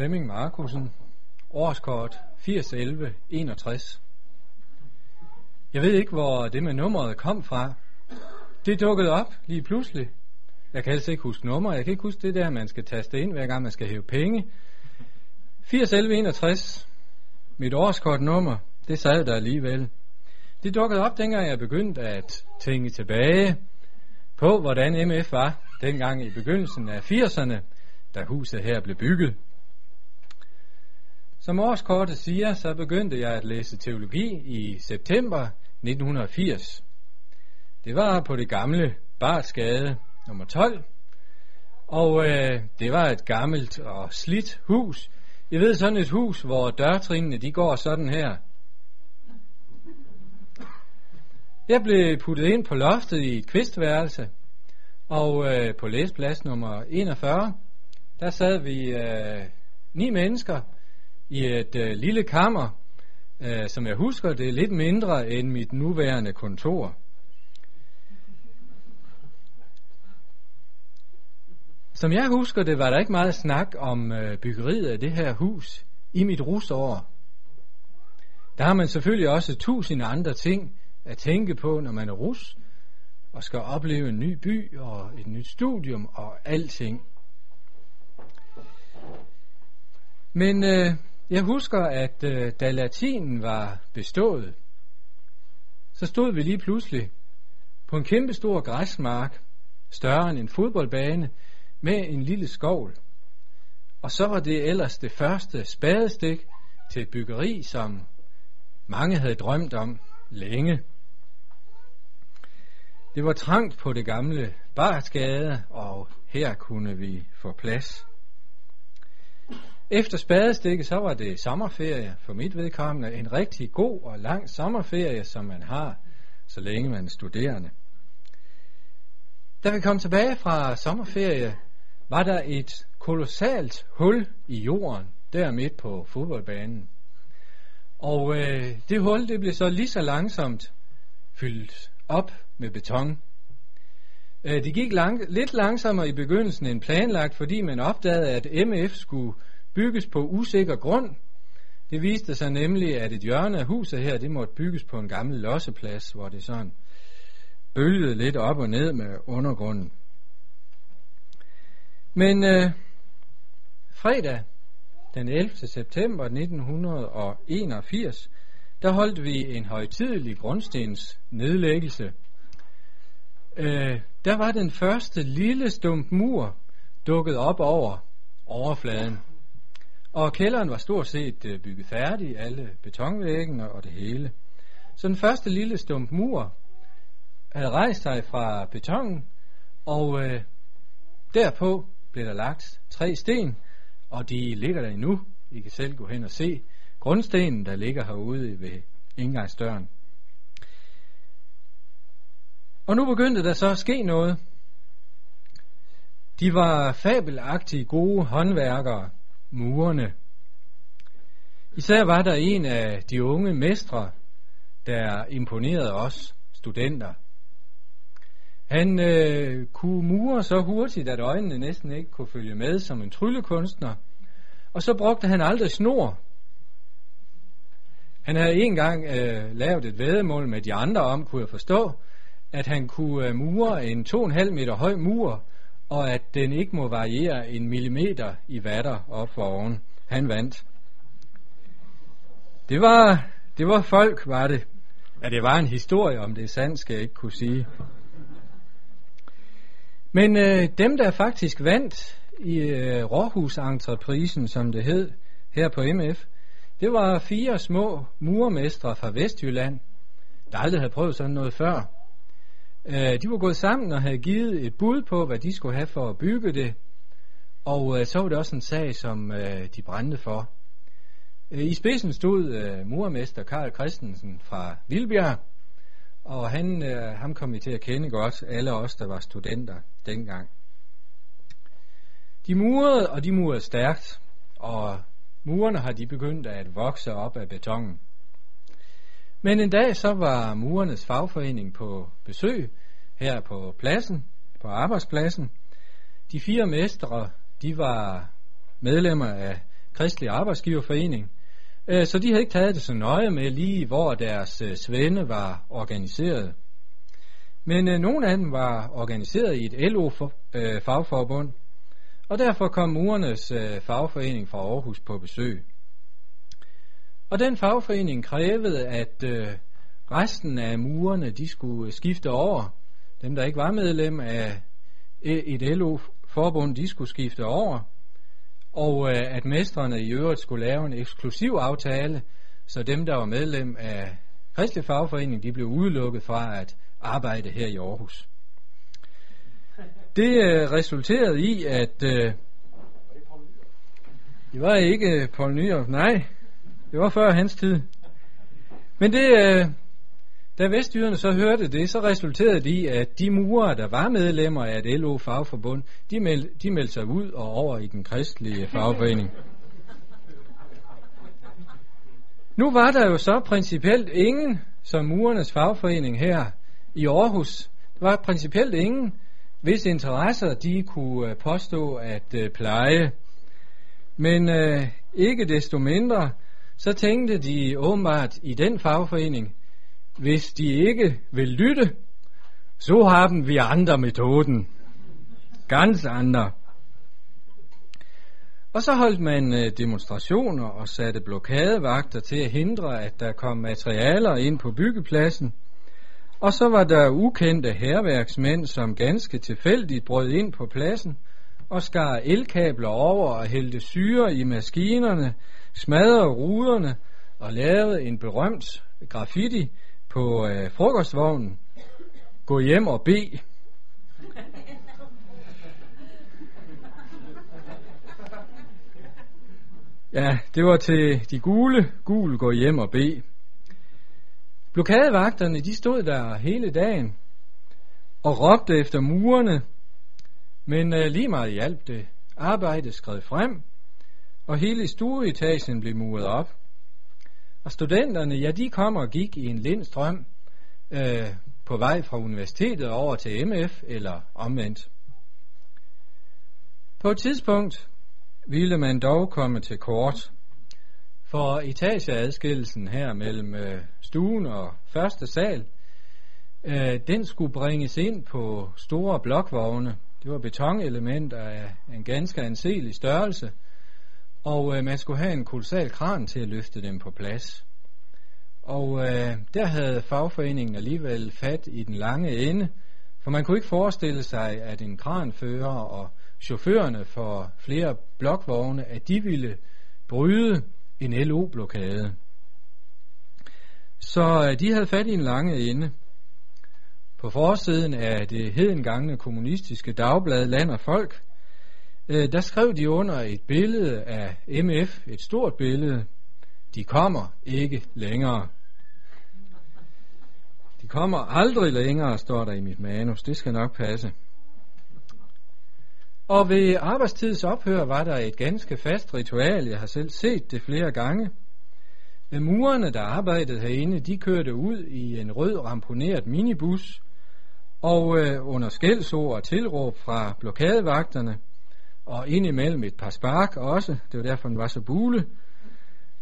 Flemming Markusen, årskort 801161. Jeg ved ikke, hvor det med nummeret kom fra. Det dukkede op lige pludselig. Jeg kan altså ikke huske nummer. Jeg kan ikke huske det der, man skal taste ind, hver gang man skal hæve penge. 801161. Mit årskortnummer, det sad der alligevel. Det dukkede op, dengang jeg begyndte at tænke tilbage på, hvordan MF var dengang i begyndelsen af 80'erne, da huset her blev bygget. Som årskortet siger, så begyndte jeg at læse teologi i september 1980. Det var på det gamle Barsgade nummer 12, og øh, det var et gammelt og slidt hus. Jeg ved sådan et hus, hvor dørtrinene de går sådan her. Jeg blev puttet ind på loftet i et kvistværelse, og øh, på læsplads nummer 41, der sad vi øh, ni mennesker i et øh, lille kammer, øh, som jeg husker, det er lidt mindre end mit nuværende kontor. Som jeg husker det, var der ikke meget snak om øh, byggeriet af det her hus i mit rusår. Der har man selvfølgelig også tusind andre ting at tænke på, når man er rus, og skal opleve en ny by og et nyt studium og alting. Men øh, jeg husker, at øh, da latinen var bestået, så stod vi lige pludselig på en kæmpe stor græsmark, større end en fodboldbane, med en lille skovl. Og så var det ellers det første spadestik til et byggeri, som mange havde drømt om længe. Det var trangt på det gamle Bartsgade, og her kunne vi få plads. Efter spadestikket, så var det sommerferie for mit vedkommende. En rigtig god og lang sommerferie, som man har, så længe man er studerende. Da vi kom tilbage fra sommerferie, var der et kolossalt hul i jorden, der midt på fodboldbanen. Og øh, det hul, det blev så lige så langsomt fyldt op med beton. Øh, det gik lang, lidt langsommere i begyndelsen end planlagt, fordi man opdagede, at MF skulle bygges på usikker grund. Det viste sig nemlig, at et hjørne af huset her, det måtte bygges på en gammel losseplads, hvor det sådan bølgede lidt op og ned med undergrunden. Men øh, fredag den 11. september 1981, der holdt vi en højtidelig grundstens nedlæggelse. Øh, der var den første lille stump mur dukket op over overfladen. Og kælderen var stort set øh, bygget færdig, alle betonvæggene og det hele. Så den første lille stump mur havde rejst sig fra betongen, og øh, derpå blev der lagt tre sten, og de ligger der endnu. I kan selv gå hen og se grundstenen, der ligger herude ved indgangsdøren. Og nu begyndte der så at ske noget. De var fabelagtige gode håndværkere, murene. Især var der en af de unge mestre, der imponerede os studenter. Han øh, kunne mure så hurtigt, at øjnene næsten ikke kunne følge med som en tryllekunstner. Og så brugte han aldrig snor. Han havde engang øh, lavet et vædemål med de andre om, kunne jeg forstå, at han kunne øh, mure en 2,5 meter høj mur, og at den ikke må variere en millimeter i vatter op for oven. Han vandt. Det var, det var folk, var det. Ja, det var en historie, om det er sandt, skal jeg ikke kunne sige. Men øh, dem, der faktisk vandt i øh, Råhusentreprisen, som det hed, her på MF, det var fire små murmestre fra Vestjylland, der aldrig havde prøvet sådan noget før. Øh, de var gået sammen og havde givet et bud på, hvad de skulle have for at bygge det, og øh, så var det også en sag, som øh, de brændte for. Øh, I spidsen stod øh, murmester Karl Christensen fra Vilbjerg, og han, øh, ham kom vi til at kende godt, alle os, der var studenter dengang. De murede, og de murede stærkt, og murene har de begyndt at vokse op af betongen. Men en dag så var murernes fagforening på besøg her på pladsen, på arbejdspladsen. De fire mestre, de var medlemmer af kristelig arbejdsgiverforening. Øh, så de havde ikke taget det så nøje med lige, hvor deres øh, svende var organiseret. Men øh, nogle af dem var organiseret i et LO-fagforbund, øh, og derfor kom murernes fagforening fra Aarhus på besøg. Og den fagforening krævede, at øh, resten af murerne de skulle skifte over. Dem, der ikke var medlem af e- et LO-forbund, de skulle skifte over og øh, at mestrene i øvrigt skulle lave en eksklusiv aftale, så dem, der var medlem af Kristelig Fagforening, de blev udelukket fra at arbejde her i Aarhus. Det øh, resulterede i, at øh, det var ikke Paul Nyhoff, nej, det var før hans tid. Men det, øh, da vestjyderne så hørte det, så resulterede det i, at de murer, der var medlemmer af et LO-fagforbund, de, meld, de meldte sig ud og over i den kristelige fagforening. Nu var der jo så principielt ingen, som murernes fagforening her i Aarhus, der var principielt ingen, hvis interesser de kunne øh, påstå at øh, pleje. Men øh, ikke desto mindre, så tænkte de åbenbart i den fagforening, hvis de ikke vil lytte, så har vi andre metoden. Ganz andre. Og så holdt man øh, demonstrationer og satte blokadevagter til at hindre, at der kom materialer ind på byggepladsen. Og så var der ukendte herværksmænd, som ganske tilfældigt brød ind på pladsen og skar elkabler over og hældte syre i maskinerne, smadrede ruderne og lavede en berømt graffiti, på øh, frokostvognen, gå hjem og bed. Ja, det var til de gule, gul gå hjem og bed. Blokadevagterne, de stod der hele dagen og råbte efter murene, men øh, lige meget hjalp det. Arbejdet skred frem, og hele stueetagen blev muret op. Og studenterne, ja, de kom og gik i en lindstrøm øh, på vej fra universitetet over til MF eller omvendt. På et tidspunkt ville man dog komme til kort, for etageadskillelsen her mellem øh, stuen og første sal, øh, den skulle bringes ind på store blokvogne. Det var betonelementer af en ganske anselig størrelse, og øh, man skulle have en kolossal kran til at løfte dem på plads. Og øh, der havde fagforeningen alligevel fat i den lange ende, for man kunne ikke forestille sig, at en kranfører og chaufførerne for flere blokvogne, at de ville bryde en LO-blokade. Så øh, de havde fat i en lange ende. På forsiden af det hedengangne kommunistiske dagblad Land og Folk, øh, der skrev de under et billede af MF, et stort billede. De kommer ikke længere. De kommer aldrig længere, står der i mit manus. Det skal nok passe. Og ved arbejdstidens ophør var der et ganske fast ritual. Jeg har selv set det flere gange. Murerne, der arbejdede herinde, de kørte ud i en rød ramponeret minibus, og øh, under skældsord og tilråb fra blokadevagterne, og indimellem et par spark også, det var derfor den var så bule.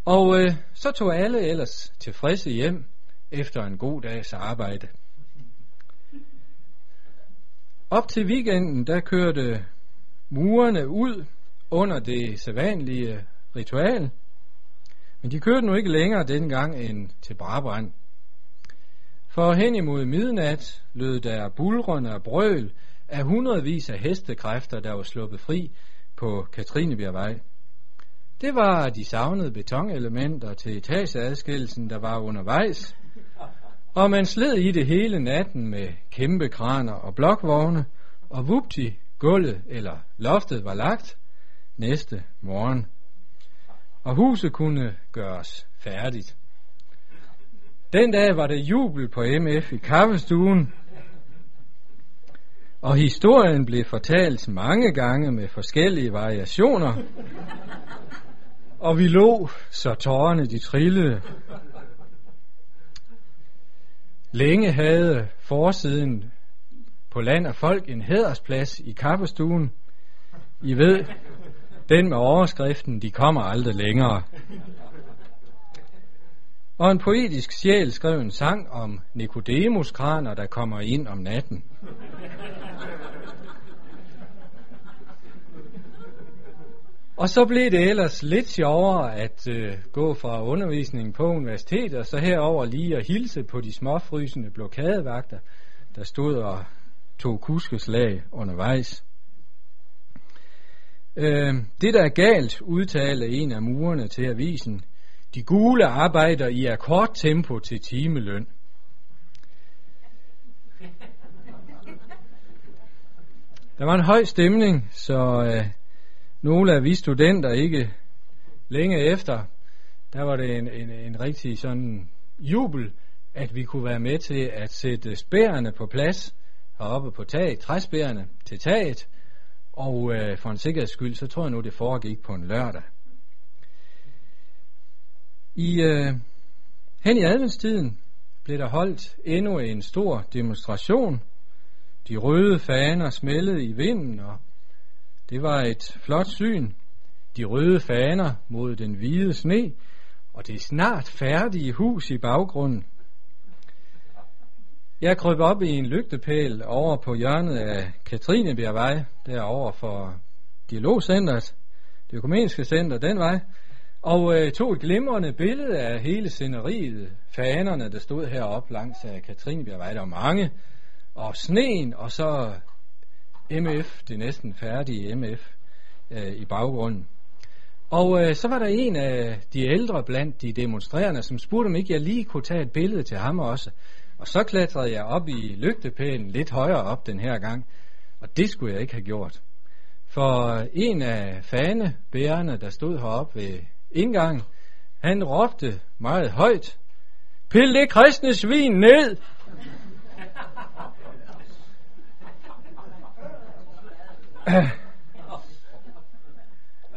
Og øh, så tog alle ellers tilfredse hjem efter en god dags arbejde. Op til weekenden, der kørte murerne ud under det sædvanlige ritual, men de kørte nu ikke længere dengang end til Brabrand. For hen imod midnat lød der bulrende og brøl af hundredvis af hestekræfter, der var sluppet fri på Katrinebjergvej. Det var de savnede betonelementer til etageadskillelsen, der var undervejs, og man sled i det hele natten med kæmpe kraner og blokvogne, og vupti, gulvet eller loftet var lagt næste morgen. Og huset kunne gøres færdigt. Den dag var det jubel på MF i kaffestuen, og historien blev fortalt mange gange med forskellige variationer. Og vi lå, så tårerne de trillede. Længe havde forsiden på land og folk en hædersplads i kaffestuen. I ved, Den med overskriften, de kommer aldrig længere. Og en poetisk sjæl skrev en sang om Nikodemus kraner, der kommer ind om natten. Og så blev det ellers lidt sjovere at øh, gå fra undervisningen på universitetet og så herover lige at hilse på de småfrysende blokadevagter, der stod og tog kuskeslag undervejs. Øh, det der er galt, udtalte en af murerne til avisen. De gule arbejder i akkordtempo til timeløn. Der var en høj stemning, så øh, nogle af vi studenter ikke længe efter, der var det en, en, en rigtig sådan jubel, at vi kunne være med til at sætte spærene på plads heroppe på taget, træspærene til taget, og øh, for en sikkerheds skyld, så tror jeg nu, det foregik på en lørdag. I øh, hen i adventstiden blev der holdt endnu en stor demonstration. De røde faner smældede i vinden, og det var et flot syn. De røde faner mod den hvide sne, og det snart færdige hus i baggrunden. Jeg krøb op i en lygtepæl over på hjørnet af Katrinebjergvej, derovre for Dialogcentret, det økumeniske center, den vej, og øh, tog et glimrende billede af hele sceneriet, fanerne, der stod heroppe langs øh, af Katrinebjergvej, der var mange, og sneen, og så MF, det næsten færdige MF, øh, i baggrunden. Og øh, så var der en af de ældre blandt de demonstrerende, som spurgte, om ikke jeg lige kunne tage et billede til ham også. Og så klatrede jeg op i lygtepælen lidt højere op den her gang, og det skulle jeg ikke have gjort. For en af fanebærerne, der stod heroppe ved indgang. han råbte meget højt, Pil det kristne svin ned!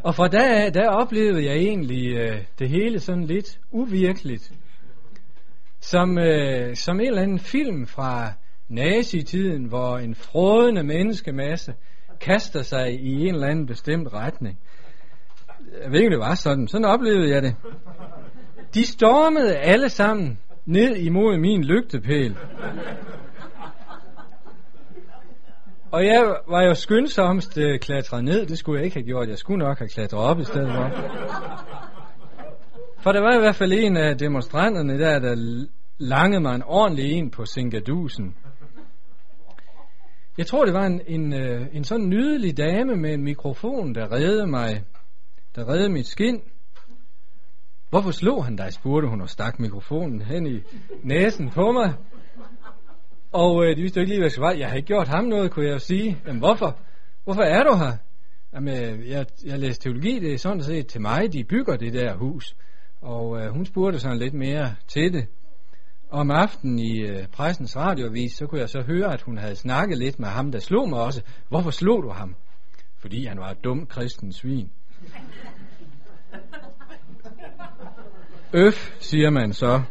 Og fra da af, der oplevede jeg egentlig øh, det hele sådan lidt uvirkeligt. Som, øh, som en eller anden film fra nazitiden, hvor en frådende menneskemasse kaster sig i en eller anden bestemt retning. Jeg ved ikke, det var sådan. Sådan oplevede jeg det. De stormede alle sammen ned imod min lygtepæl. Og jeg var jo skyndsomst uh, øh, klatret ned. Det skulle jeg ikke have gjort. Jeg skulle nok have klatret op i stedet for. For der var i hvert fald en af demonstranterne der, der langede mig en ordentlig en på Singadusen. Jeg tror, det var en, en, øh, en sådan nydelig dame med en mikrofon, der reddede mig, der redde mit skin. Hvorfor slog han dig, spurgte hun og stak mikrofonen hen i næsen på mig. Og øh, de vidste jo ikke lige, hvad jeg skulle Jeg har ikke gjort ham noget, kunne jeg jo sige. Jamen hvorfor? Hvorfor er du her? Jamen, øh, jeg, jeg læste teologi, det er sådan set til mig, de bygger det der hus. Og øh, hun spurgte sådan lidt mere til det. Og om aftenen i øh, pressens radioavis, så kunne jeg så høre, at hun havde snakket lidt med ham, der slog mig også. Hvorfor slog du ham? Fordi han var et dumt kristen svin. Øf, siger man så.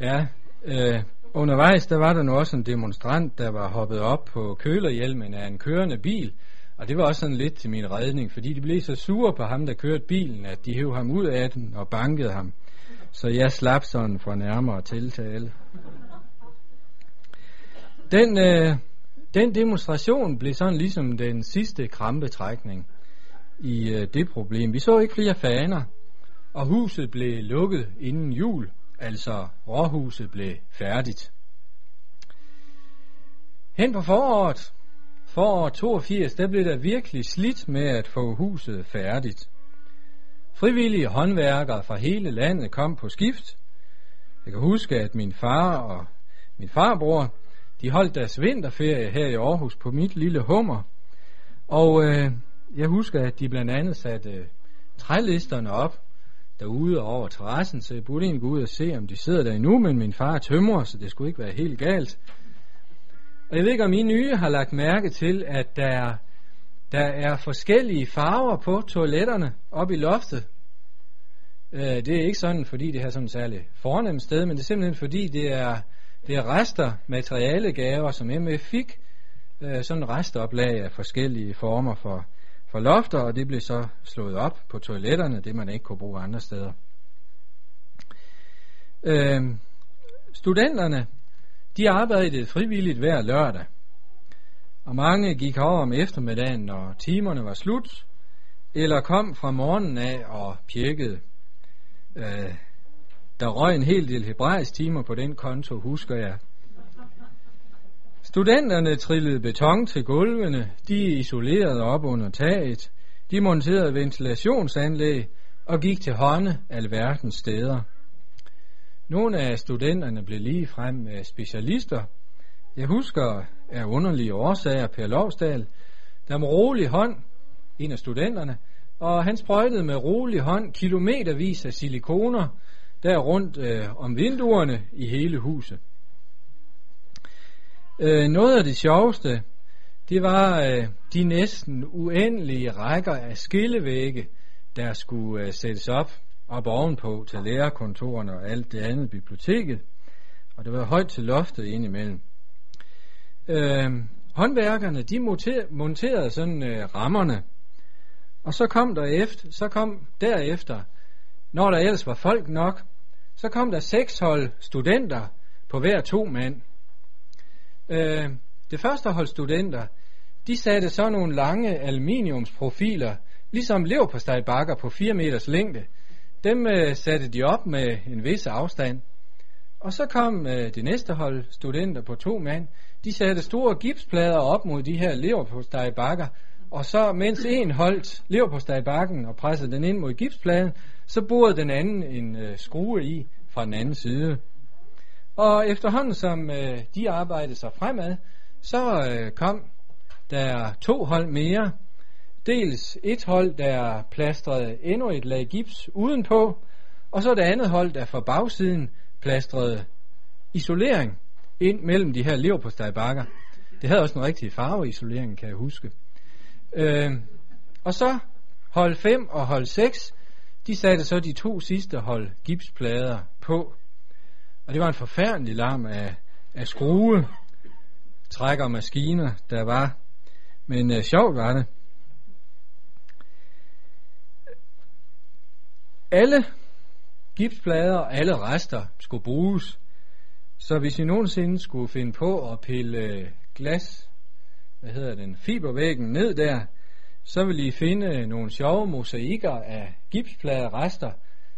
Ja, øh, undervejs der var der nu også en demonstrant, der var hoppet op på kølerhjelmen af en kørende bil, og det var også sådan lidt til min redning, fordi de blev så sure på ham, der kørte bilen, at de hævde ham ud af den og bankede ham. Så jeg slap sådan for nærmere tiltale. Den, øh, den demonstration blev sådan ligesom den sidste krampetrækning i øh, det problem. Vi så ikke flere faner, og huset blev lukket inden jul altså råhuset, blev færdigt. Hen på foråret, foråret 82, der blev der virkelig slidt med at få huset færdigt. Frivillige håndværkere fra hele landet kom på skift. Jeg kan huske, at min far og min farbror, de holdt deres vinterferie her i Aarhus på mit lille hummer. Og øh, jeg husker, at de blandt andet satte øh, trælisterne op derude over terrassen, så jeg burde egentlig gå ud og se, om de sidder der endnu, men min far er tømrer, så det skulle ikke være helt galt. Og jeg ved ikke, om I nye har lagt mærke til, at der, der er forskellige farver på toiletterne op i loftet. Øh, det er ikke sådan, fordi det er sådan et særligt fornemt sted, men det er simpelthen fordi, det er, det er rester, materialegaver, som MF fik øh, sådan restoplag af forskellige former for, for lofter, og det blev så slået op på toiletterne, det man ikke kunne bruge andre steder. Øh, studenterne, de arbejdede frivilligt hver lørdag, og mange gik over om eftermiddagen, når timerne var slut, eller kom fra morgenen af og pjekkede. Øh, der røg en hel del hebraisk timer på den konto, husker jeg. Studenterne trillede beton til gulvene, de isolerede op under taget, de monterede ventilationsanlæg og gik til hånde alverdens steder. Nogle af studenterne blev lige frem specialister. Jeg husker af underlige årsager Per Lovsdal, der med rolig hånd, en af studenterne, og han sprøjtede med rolig hånd kilometervis af silikoner der rundt øh, om vinduerne i hele huset. Øh, noget af det sjoveste, det var øh, de næsten uendelige rækker af skillevægge, der skulle øh, sættes op op ovenpå til lærerkontorerne og alt det andet biblioteket. Og det var højt til loftet indimellem. Øh, håndværkerne, de monterede sådan øh, rammerne, og så kom der efter, så kom derefter, når der ellers var folk nok, så kom der seks hold studenter på hver to mand. Øh, det første hold studenter, de satte så nogle lange aluminiumsprofiler, ligesom leverpostejbakker på 4 meters længde. Dem øh, satte de op med en vis afstand. Og så kom øh, det næste hold studenter på to mand. De satte store gipsplader op mod de her leverpostejbakker, og så mens en holdt leverpostejbakken og pressede den ind mod gipspladen, så borede den anden en øh, skrue i fra den anden side. Og efterhånden som øh, de arbejdede sig fremad, så øh, kom der to hold mere. Dels et hold, der plastrede endnu et lag gips udenpå, og så det andet hold, der fra bagsiden plastrede isolering ind mellem de her leverpostejbakker. Det havde også en rigtig farveisolering, kan jeg huske. Øh, og så hold 5 og hold 6, de satte så de to sidste hold gipsplader på. Og det var en forfærdelig larm af, af skrue, trækker og maskiner, der var. Men øh, sjovt var det. Alle gipsplader og alle rester skulle bruges. Så hvis I nogensinde skulle finde på at pille øh, glas, hvad hedder den, fibervæggen ned der, så vil I finde nogle sjove mosaikker af gipspladerester,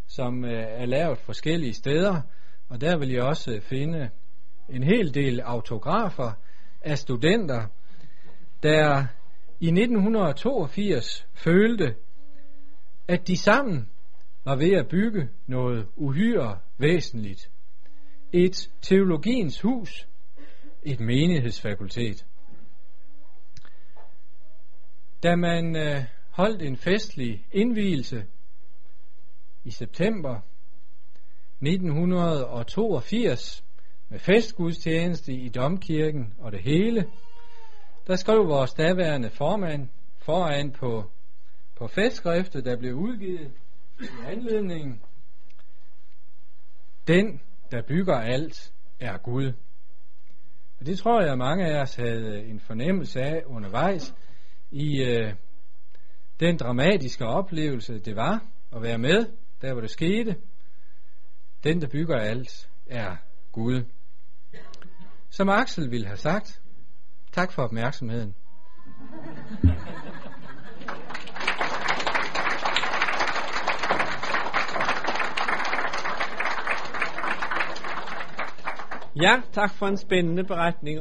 som øh, er lavet forskellige steder, og der vil I også øh, finde en hel del autografer af studenter, der i 1982 følte, at de sammen var ved at bygge noget uhyre væsentligt. Et teologiens hus, et menighedsfakultet. Da man øh, holdt en festlig indvielse i september 1982 med festgudstjeneste i domkirken og det hele, der skrev vores daværende formand foran på, på festskriftet, der blev udgivet i anledningen, den, der bygger alt, er Gud. Og det tror jeg, mange af os havde en fornemmelse af undervejs, i øh, den dramatiske oplevelse, det var at være med, der hvor det skete. Den, der bygger alt, er Gud. Som Axel ville have sagt, tak for opmærksomheden. Ja, tak for en spændende beretning